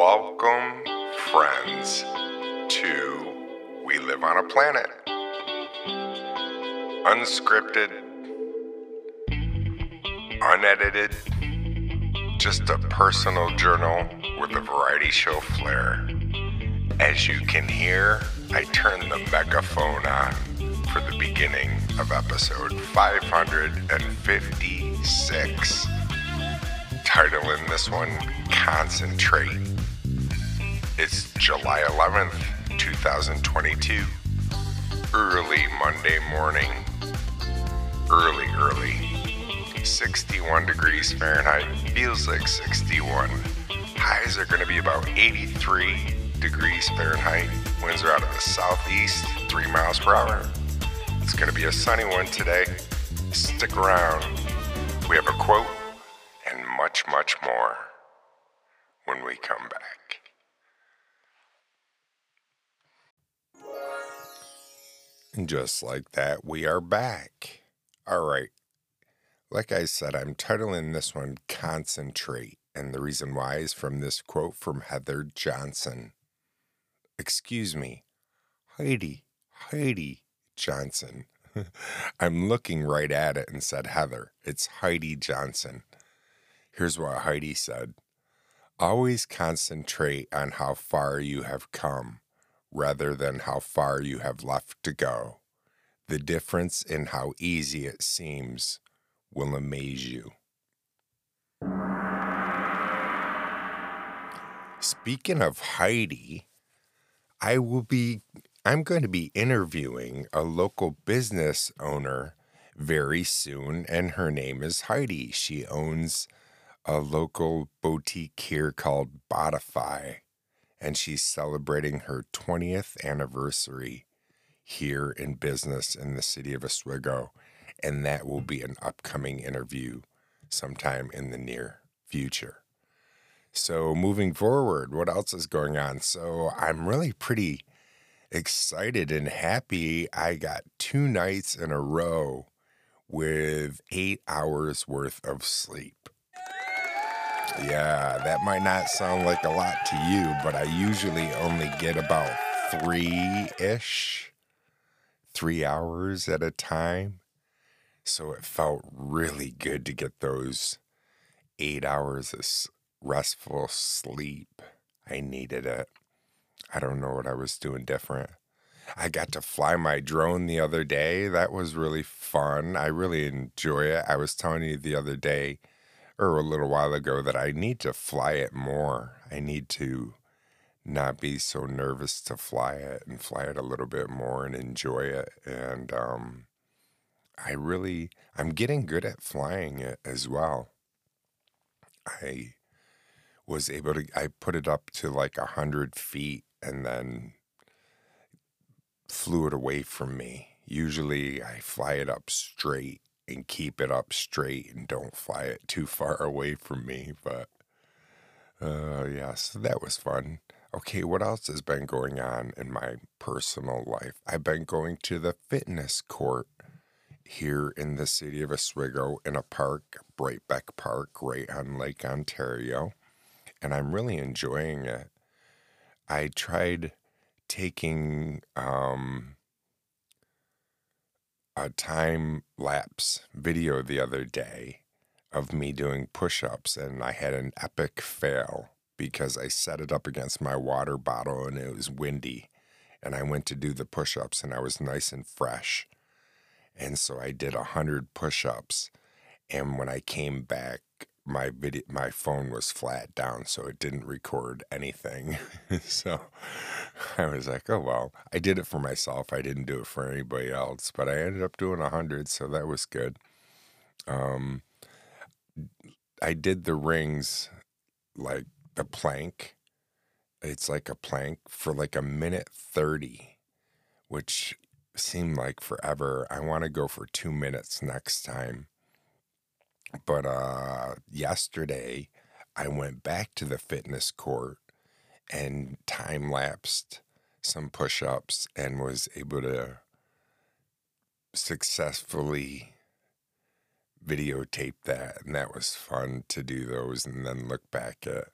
Welcome, friends, to We Live on a Planet. Unscripted, unedited, just a personal journal with a variety show flair. As you can hear, I turned the megaphone on for the beginning of episode 556. Titling this one Concentrate. It's July 11th, 2022. Early Monday morning. Early, early. 61 degrees Fahrenheit. Feels like 61. Highs are going to be about 83 degrees Fahrenheit. Winds are out of the southeast, 3 miles per hour. It's going to be a sunny one today. Stick around. We have a quote and much, much more when we come back. And just like that, we are back. All right. Like I said, I'm titling this one Concentrate. And the reason why is from this quote from Heather Johnson. Excuse me, Heidi, Heidi Johnson. I'm looking right at it and said, Heather, it's Heidi Johnson. Here's what Heidi said Always concentrate on how far you have come rather than how far you have left to go. The difference in how easy it seems will amaze you. Speaking of Heidi, I will be I'm going to be interviewing a local business owner very soon and her name is Heidi. She owns a local boutique here called Bodify and she's celebrating her 20th anniversary here in business in the city of Oswego. And that will be an upcoming interview sometime in the near future. So, moving forward, what else is going on? So, I'm really pretty excited and happy. I got two nights in a row with eight hours worth of sleep. Yeah, that might not sound like a lot to you, but I usually only get about three ish, three hours at a time. So it felt really good to get those eight hours of restful sleep. I needed it. I don't know what I was doing different. I got to fly my drone the other day. That was really fun. I really enjoy it. I was telling you the other day or a little while ago that I need to fly it more. I need to not be so nervous to fly it and fly it a little bit more and enjoy it. And um, I really, I'm getting good at flying it as well. I was able to, I put it up to like a hundred feet and then flew it away from me. Usually I fly it up straight and keep it up straight and don't fly it too far away from me. But uh, yeah, so that was fun. Okay, what else has been going on in my personal life? I've been going to the fitness court here in the city of Oswego in a park, Breitbeck Park, right on Lake Ontario, and I'm really enjoying it. I tried taking um, a time lapse video the other day of me doing push ups, and I had an epic fail because I set it up against my water bottle and it was windy. And I went to do the push ups, and I was nice and fresh. And so I did a hundred push ups. And when I came back, my video my phone was flat down so it didn't record anything. So i was like oh well. I did it for myself. I didn't do it for anybody else but i ended up doing a hundred so that was good. Um i did the rings like the plank. It's like a plank for like a minute 30 which seemed like forever. I want to go for two minutes next time but uh, yesterday, I went back to the fitness court and time lapsed some push ups and was able to successfully videotape that. And that was fun to do those and then look back at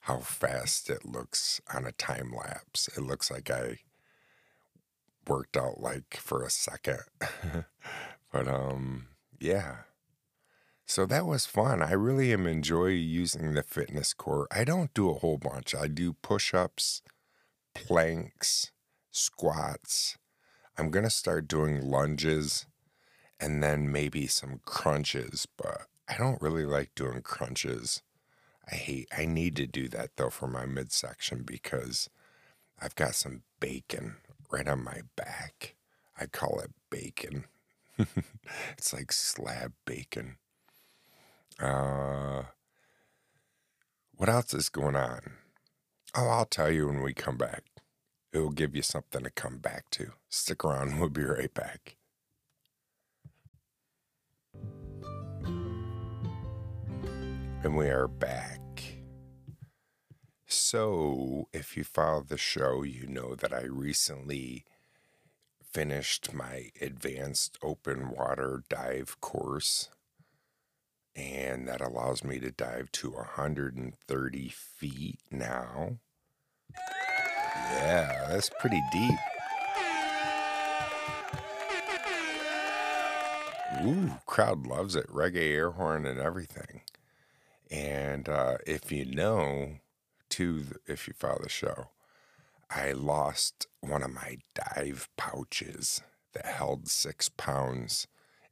how fast it looks on a time lapse. It looks like I worked out like for a second. but um yeah. So that was fun. I really am enjoy using the fitness core. I don't do a whole bunch. I do push-ups, planks, squats. I'm going to start doing lunges and then maybe some crunches, but I don't really like doing crunches. I hate I need to do that though for my midsection because I've got some bacon right on my back. I call it bacon. it's like slab bacon. Uh, what else is going on? Oh, I'll tell you when we come back. It will give you something to come back to. Stick around. We'll be right back. And we are back. So, if you follow the show, you know that I recently finished my advanced open water dive course, and that allows me to dive to 130 feet now. Yeah, that's pretty deep. Ooh, crowd loves it. Reggae air horn and everything. And uh, if you know, too, if you follow the show, I lost one of my dive pouches that held six pounds.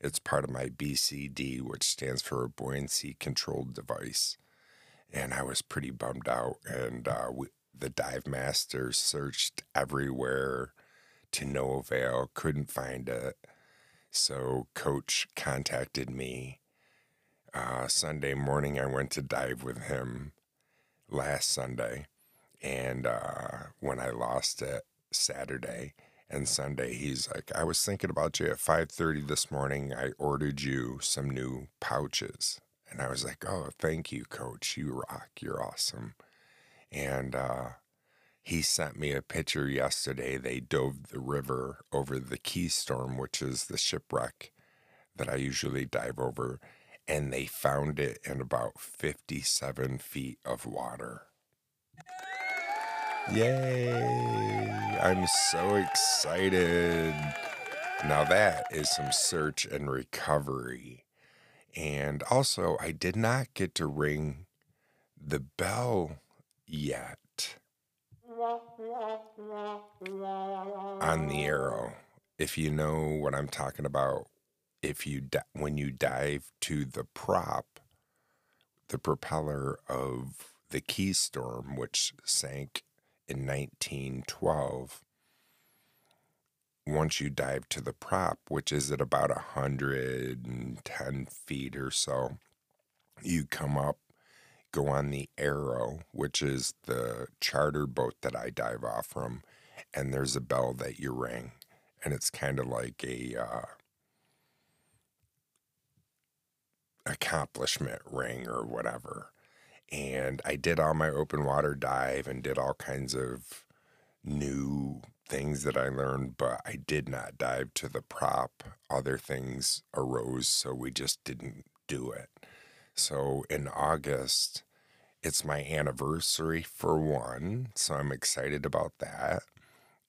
It's part of my BCD, which stands for a buoyancy controlled device. And I was pretty bummed out. And uh, we, the dive master searched everywhere to no avail, couldn't find it. So, coach contacted me uh, Sunday morning. I went to dive with him last Sunday, and uh, when I lost it Saturday and Sunday, he's like, "I was thinking about you at five thirty this morning. I ordered you some new pouches." And I was like, "Oh, thank you, Coach. You rock. You're awesome." And uh, he sent me a picture yesterday. They dove the river over the Keystorm, which is the shipwreck that I usually dive over, and they found it in about 57 feet of water. Yay! I'm so excited. Now, that is some search and recovery. And also, I did not get to ring the bell yet on the arrow. If you know what I'm talking about, if you di- when you dive to the prop, the propeller of the Keystorm, which sank in 1912, once you dive to the prop, which is at about 110 feet or so, you come up, go on the Arrow, which is the charter boat that I dive off from, and there's a bell that you ring. And it's kind of like a uh, accomplishment ring or whatever. And I did all my open water dive and did all kinds of new things that I learned, but I did not dive to the prop. Other things arose, so we just didn't do it. So in August, it's my anniversary for one, so I'm excited about that.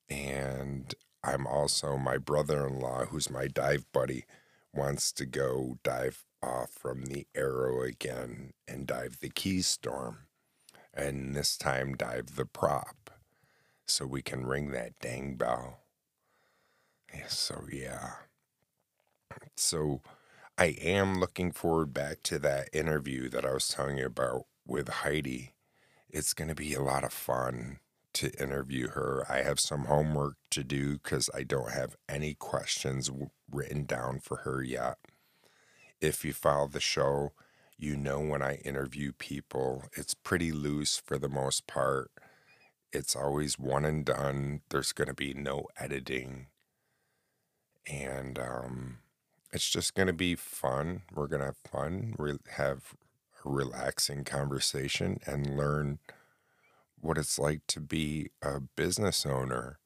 And I'm also my brother in law, who's my dive buddy, wants to go dive off from the arrow again and dive the Keystorm. And this time dive the prop so we can ring that dang bell. Yeah, so, yeah. So, I am looking forward back to that interview that I was telling you about with Heidi. It's going to be a lot of fun to interview her. I have some homework to do because I don't have any questions w- written down for her yet. If you follow the show, you know when I interview people, it's pretty loose for the most part. It's always one and done. There's going to be no editing. And um, it's just going to be fun. We're going to have fun, re- have a relaxing conversation, and learn what it's like to be a business owner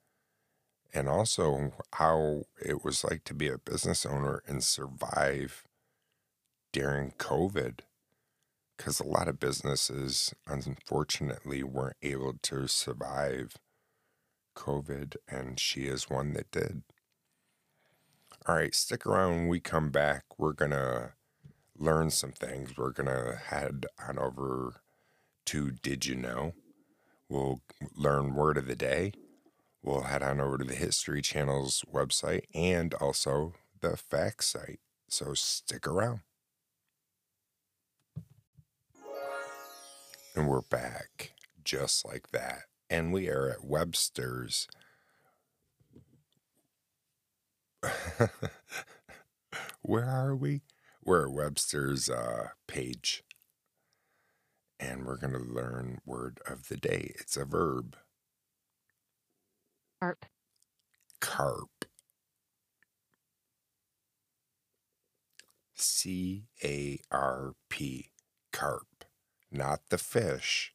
and also how it was like to be a business owner and survive during COVID because a lot of businesses, unfortunately, weren't able to survive COVID, and she is one that did. All right, stick around when we come back. We're going to learn some things. We're going to head on over to Did You Know? We'll learn word of the day. We'll head on over to the History Channel's website and also the facts site. So stick around. And we're back just like that. And we are at Webster's. Where are we? We're at Webster's uh, page. And we're going to learn word of the day. It's a verb. Carp. Carp. C A R P. Carp. Not the fish.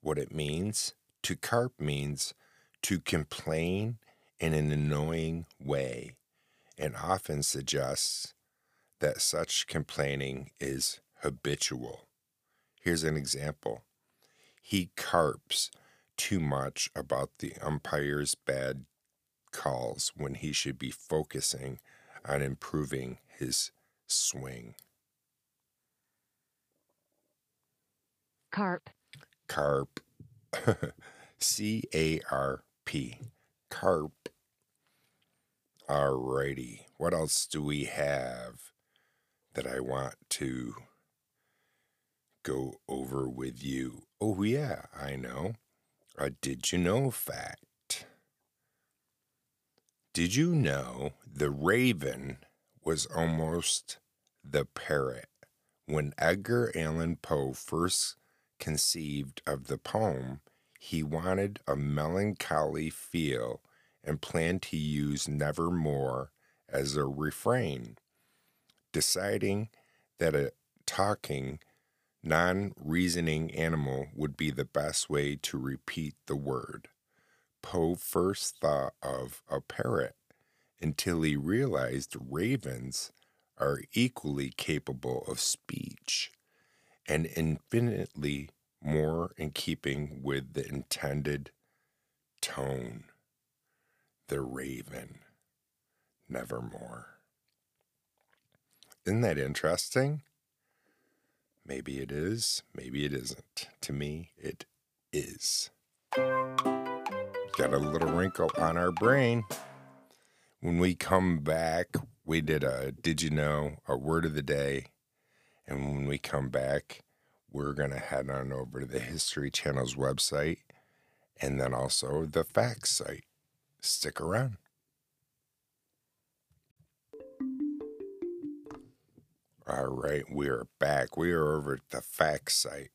What it means to carp means to complain in an annoying way and often suggests that such complaining is habitual. Here's an example he carps too much about the umpire's bad calls when he should be focusing on improving his swing. Carp. Carp. C A R P. Carp. Alrighty. What else do we have that I want to go over with you? Oh, yeah, I know. A did you know fact? Did you know the raven was almost the parrot? When Edgar Allan Poe first conceived of the poem, he wanted a melancholy feel and planned to use nevermore as a refrain. Deciding that a talking, non reasoning animal would be the best way to repeat the word, Poe first thought of a parrot until he realized ravens are equally capable of speech and infinitely more in keeping with the intended tone. The raven, nevermore. Isn't that interesting? Maybe it is, maybe it isn't. To me, it is. Got a little wrinkle on our brain. When we come back, we did a Did You Know, a word of the day. And when we come back, we're going to head on over to the History Channel's website and then also the facts site. Stick around. All right, we are back. We are over at the facts site.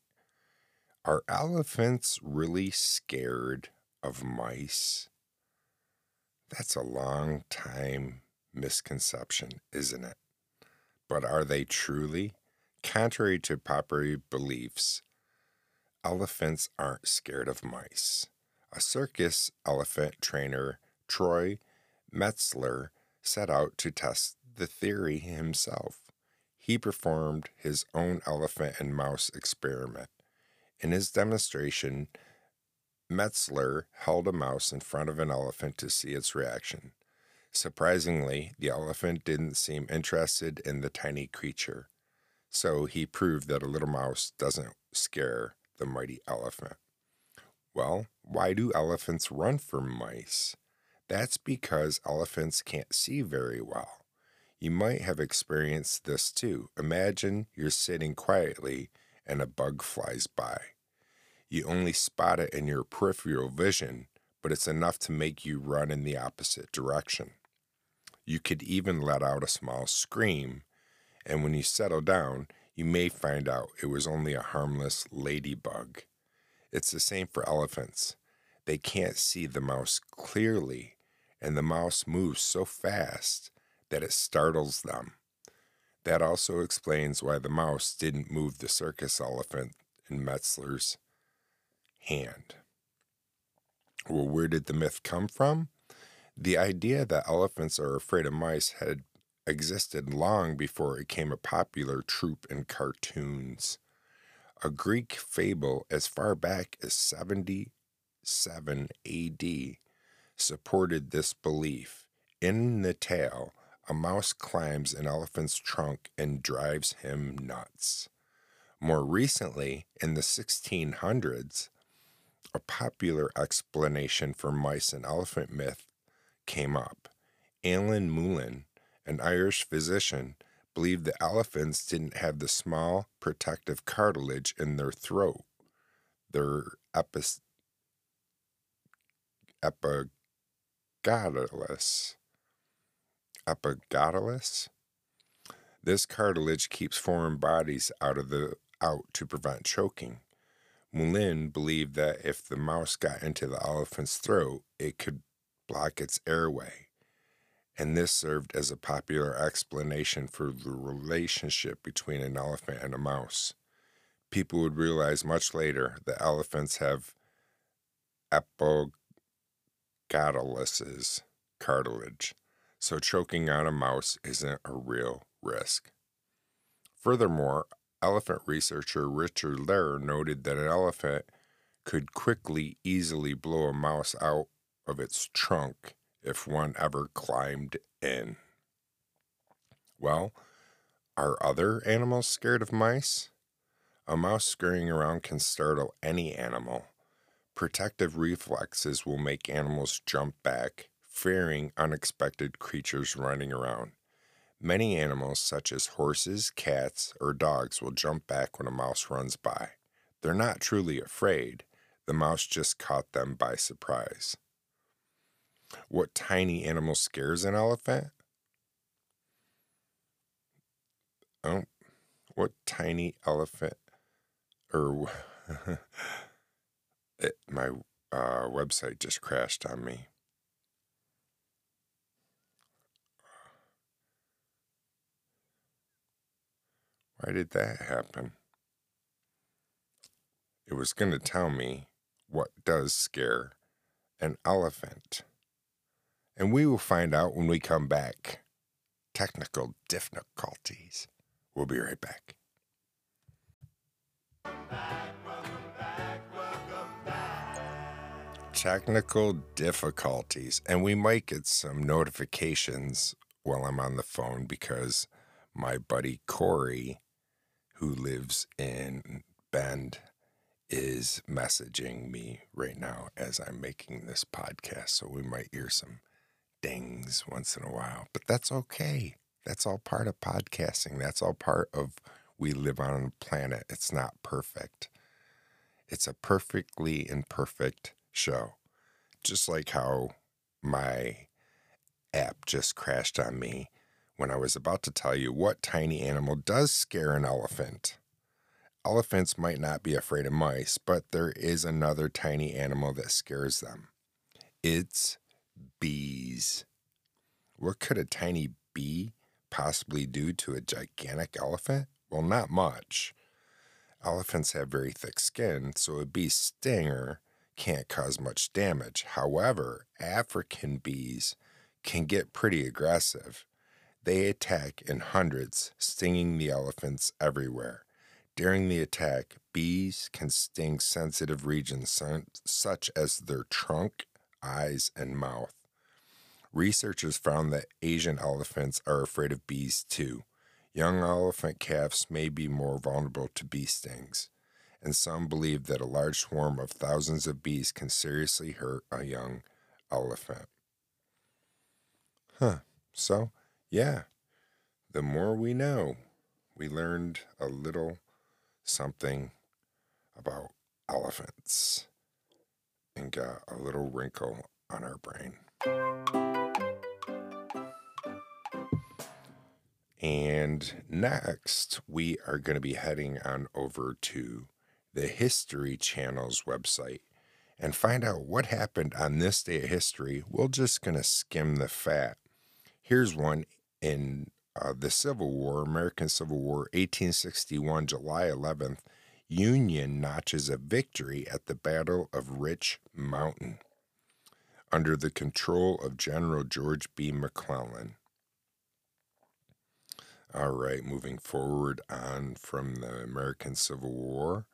Are elephants really scared of mice? That's a long time misconception, isn't it? But are they truly? Contrary to popular beliefs, elephants aren't scared of mice. A circus elephant trainer, Troy Metzler, set out to test the theory himself. He performed his own elephant and mouse experiment. In his demonstration, Metzler held a mouse in front of an elephant to see its reaction. Surprisingly, the elephant didn't seem interested in the tiny creature, so he proved that a little mouse doesn't scare the mighty elephant. Well, why do elephants run from mice? That's because elephants can't see very well. You might have experienced this too. Imagine you're sitting quietly and a bug flies by. You only spot it in your peripheral vision, but it's enough to make you run in the opposite direction. You could even let out a small scream, and when you settle down, you may find out it was only a harmless ladybug. It's the same for elephants. They can't see the mouse clearly, and the mouse moves so fast that it startles them. That also explains why the mouse didn't move the circus elephant in Metzler's hand. Well, where did the myth come from? The idea that elephants are afraid of mice had existed long before it became a popular trope in cartoons. A Greek fable as far back as 77 AD supported this belief. In the tale, a mouse climbs an elephant's trunk and drives him nuts. More recently, in the 1600s, a popular explanation for mice and elephant myth came up. Alan Moulin, an Irish physician, believed the elephants didn't have the small protective cartilage in their throat. Their epis-? This cartilage keeps foreign bodies out of the out to prevent choking. Moulin believed that if the mouse got into the elephant's throat, it could block its airway. And this served as a popular explanation for the relationship between an elephant and a mouse. People would realize much later that elephants have epiglottises, cartilage, so choking on a mouse isn't a real risk. Furthermore, elephant researcher Richard Lehrer noted that an elephant could quickly, easily blow a mouse out of its trunk if one ever climbed in. Well, are other animals scared of mice? A mouse scurrying around can startle any animal. Protective reflexes will make animals jump back, fearing unexpected creatures running around. Many animals, such as horses, cats, or dogs, will jump back when a mouse runs by. They're not truly afraid, the mouse just caught them by surprise. What tiny animal scares an elephant? Oh, what tiny elephant or it, my uh, website just crashed on me. Why did that happen? It was going to tell me what does scare an elephant. And we will find out when we come back. Technical difficulties. We'll be right back. Technical difficulties. And we might get some notifications while I'm on the phone because my buddy Corey, who lives in Bend, is messaging me right now as I'm making this podcast. So we might hear some dings once in a while, but that's okay. That's all part of podcasting. That's all part of we live on a planet. It's not perfect. It's a perfectly imperfect show. Just like how my app just crashed on me when I was about to tell you what tiny animal does scare an elephant. Elephants might not be afraid of mice, but there is another tiny animal that scares them. It's bees. What could a tiny bee possibly do to a gigantic elephant? Well, not much. Elephants have very thick skin, so a bee stinger can't cause much damage. However, African bees can get pretty aggressive. They attack in hundreds, stinging the elephants everywhere. During the attack, bees can sting sensitive regions such as their trunk, eyes, and mouth. Researchers found that Asian elephants are afraid of bees too. Young elephant calves may be more vulnerable to bee stings, and some believe that a large swarm of thousands of bees can seriously hurt a young elephant. Huh. So, yeah, the more we know, we learned a little something about elephants and got a little wrinkle on our brain. And next, we are going to be heading on over to the History Channel's website and find out what happened on this day of history. We're just going to skim the fat. Here's one in uh, the Civil War, American Civil War, 1861, July 11th, Union notches a victory at the Battle of Rich Mountain under the control of General George B. McClellan. All right, moving forward on from the American Civil War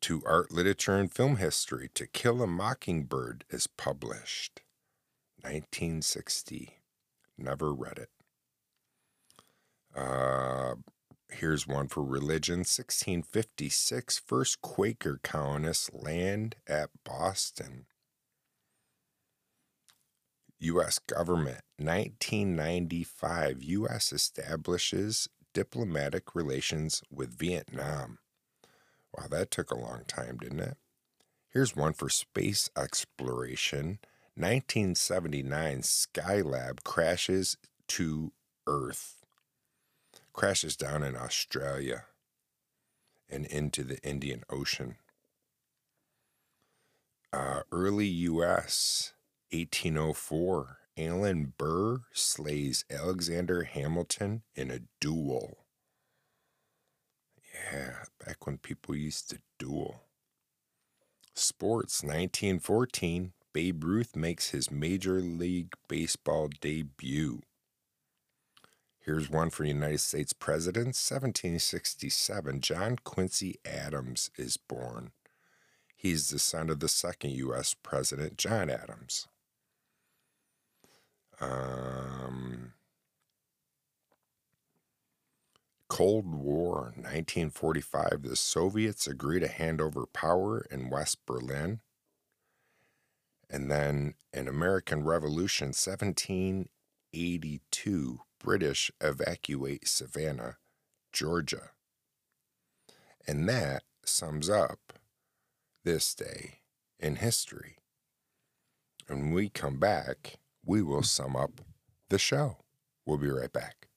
to art, literature, and film history. To Kill a Mockingbird is published. 1960. Never read it. Uh, here's one for religion. 1656. First Quaker colonists land at Boston. U.S. government. 1995. U.S. establishes diplomatic relations with Vietnam. Wow, that took a long time, didn't it? Here's one for space exploration. 1979 Skylab crashes to Earth, crashes down in Australia and into the Indian Ocean. Uh, early U.S., 1804, Aaron Burr slays Alexander Hamilton in a duel. Yeah, back when people used to duel. Sports, 1914, Babe Ruth makes his Major League Baseball debut. Here's one for United States President. 1767, John Quincy Adams is born. He's the son of the second U.S. President, John Adams. Um, Cold War, 1945, the Soviets agree to hand over power in West Berlin. And then an American Revolution, 1782, British evacuate Savannah, Georgia. And that sums up this day in history. When we come back, we will sum up the show. We'll be right back.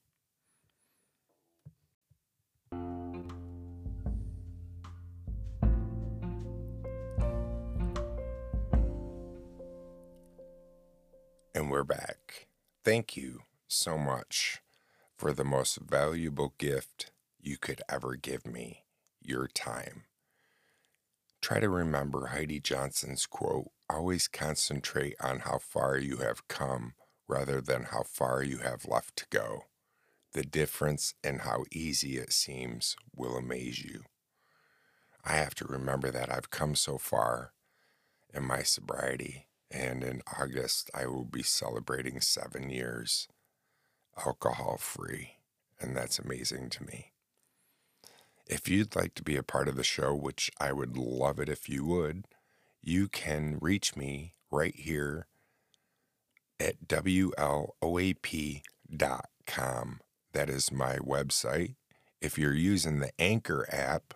And we're back. Thank you so much for the most valuable gift you could ever give me your time. Try to remember Heidi Johnson's quote always concentrate on how far you have come rather than how far you have left to go. The difference in how easy it seems will amaze you. I have to remember that I've come so far in my sobriety and in August, I will be celebrating seven years alcohol free. And that's amazing to me. If you'd like to be a part of the show, which I would love it if you would, you can reach me right here at WLOAP.com. That is my website. If you're using the Anchor app,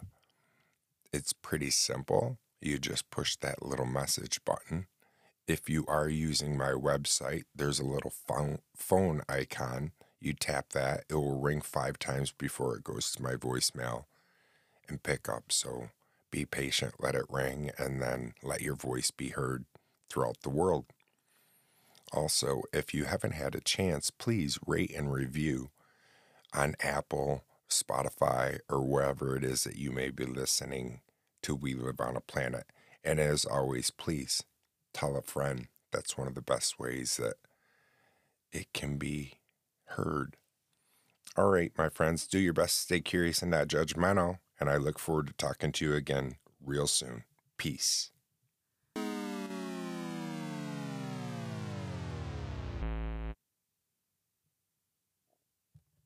it's pretty simple. You just push that little message button if you are using my website, there's a little phone, icon. You tap that, it will ring five times before it goes to my voicemail and pick up. So be patient, let it ring, and then let your voice be heard throughout the world. Also, if you haven't had a chance, please rate and review on Apple, Spotify, or wherever it is that you may be listening to We Live on a Planet. And as always, please tell a friend. That's one of the best ways that it can be heard. All right, my friends, do your best stay curious and not judgmental. And I look forward to talking to you again real soon. Peace.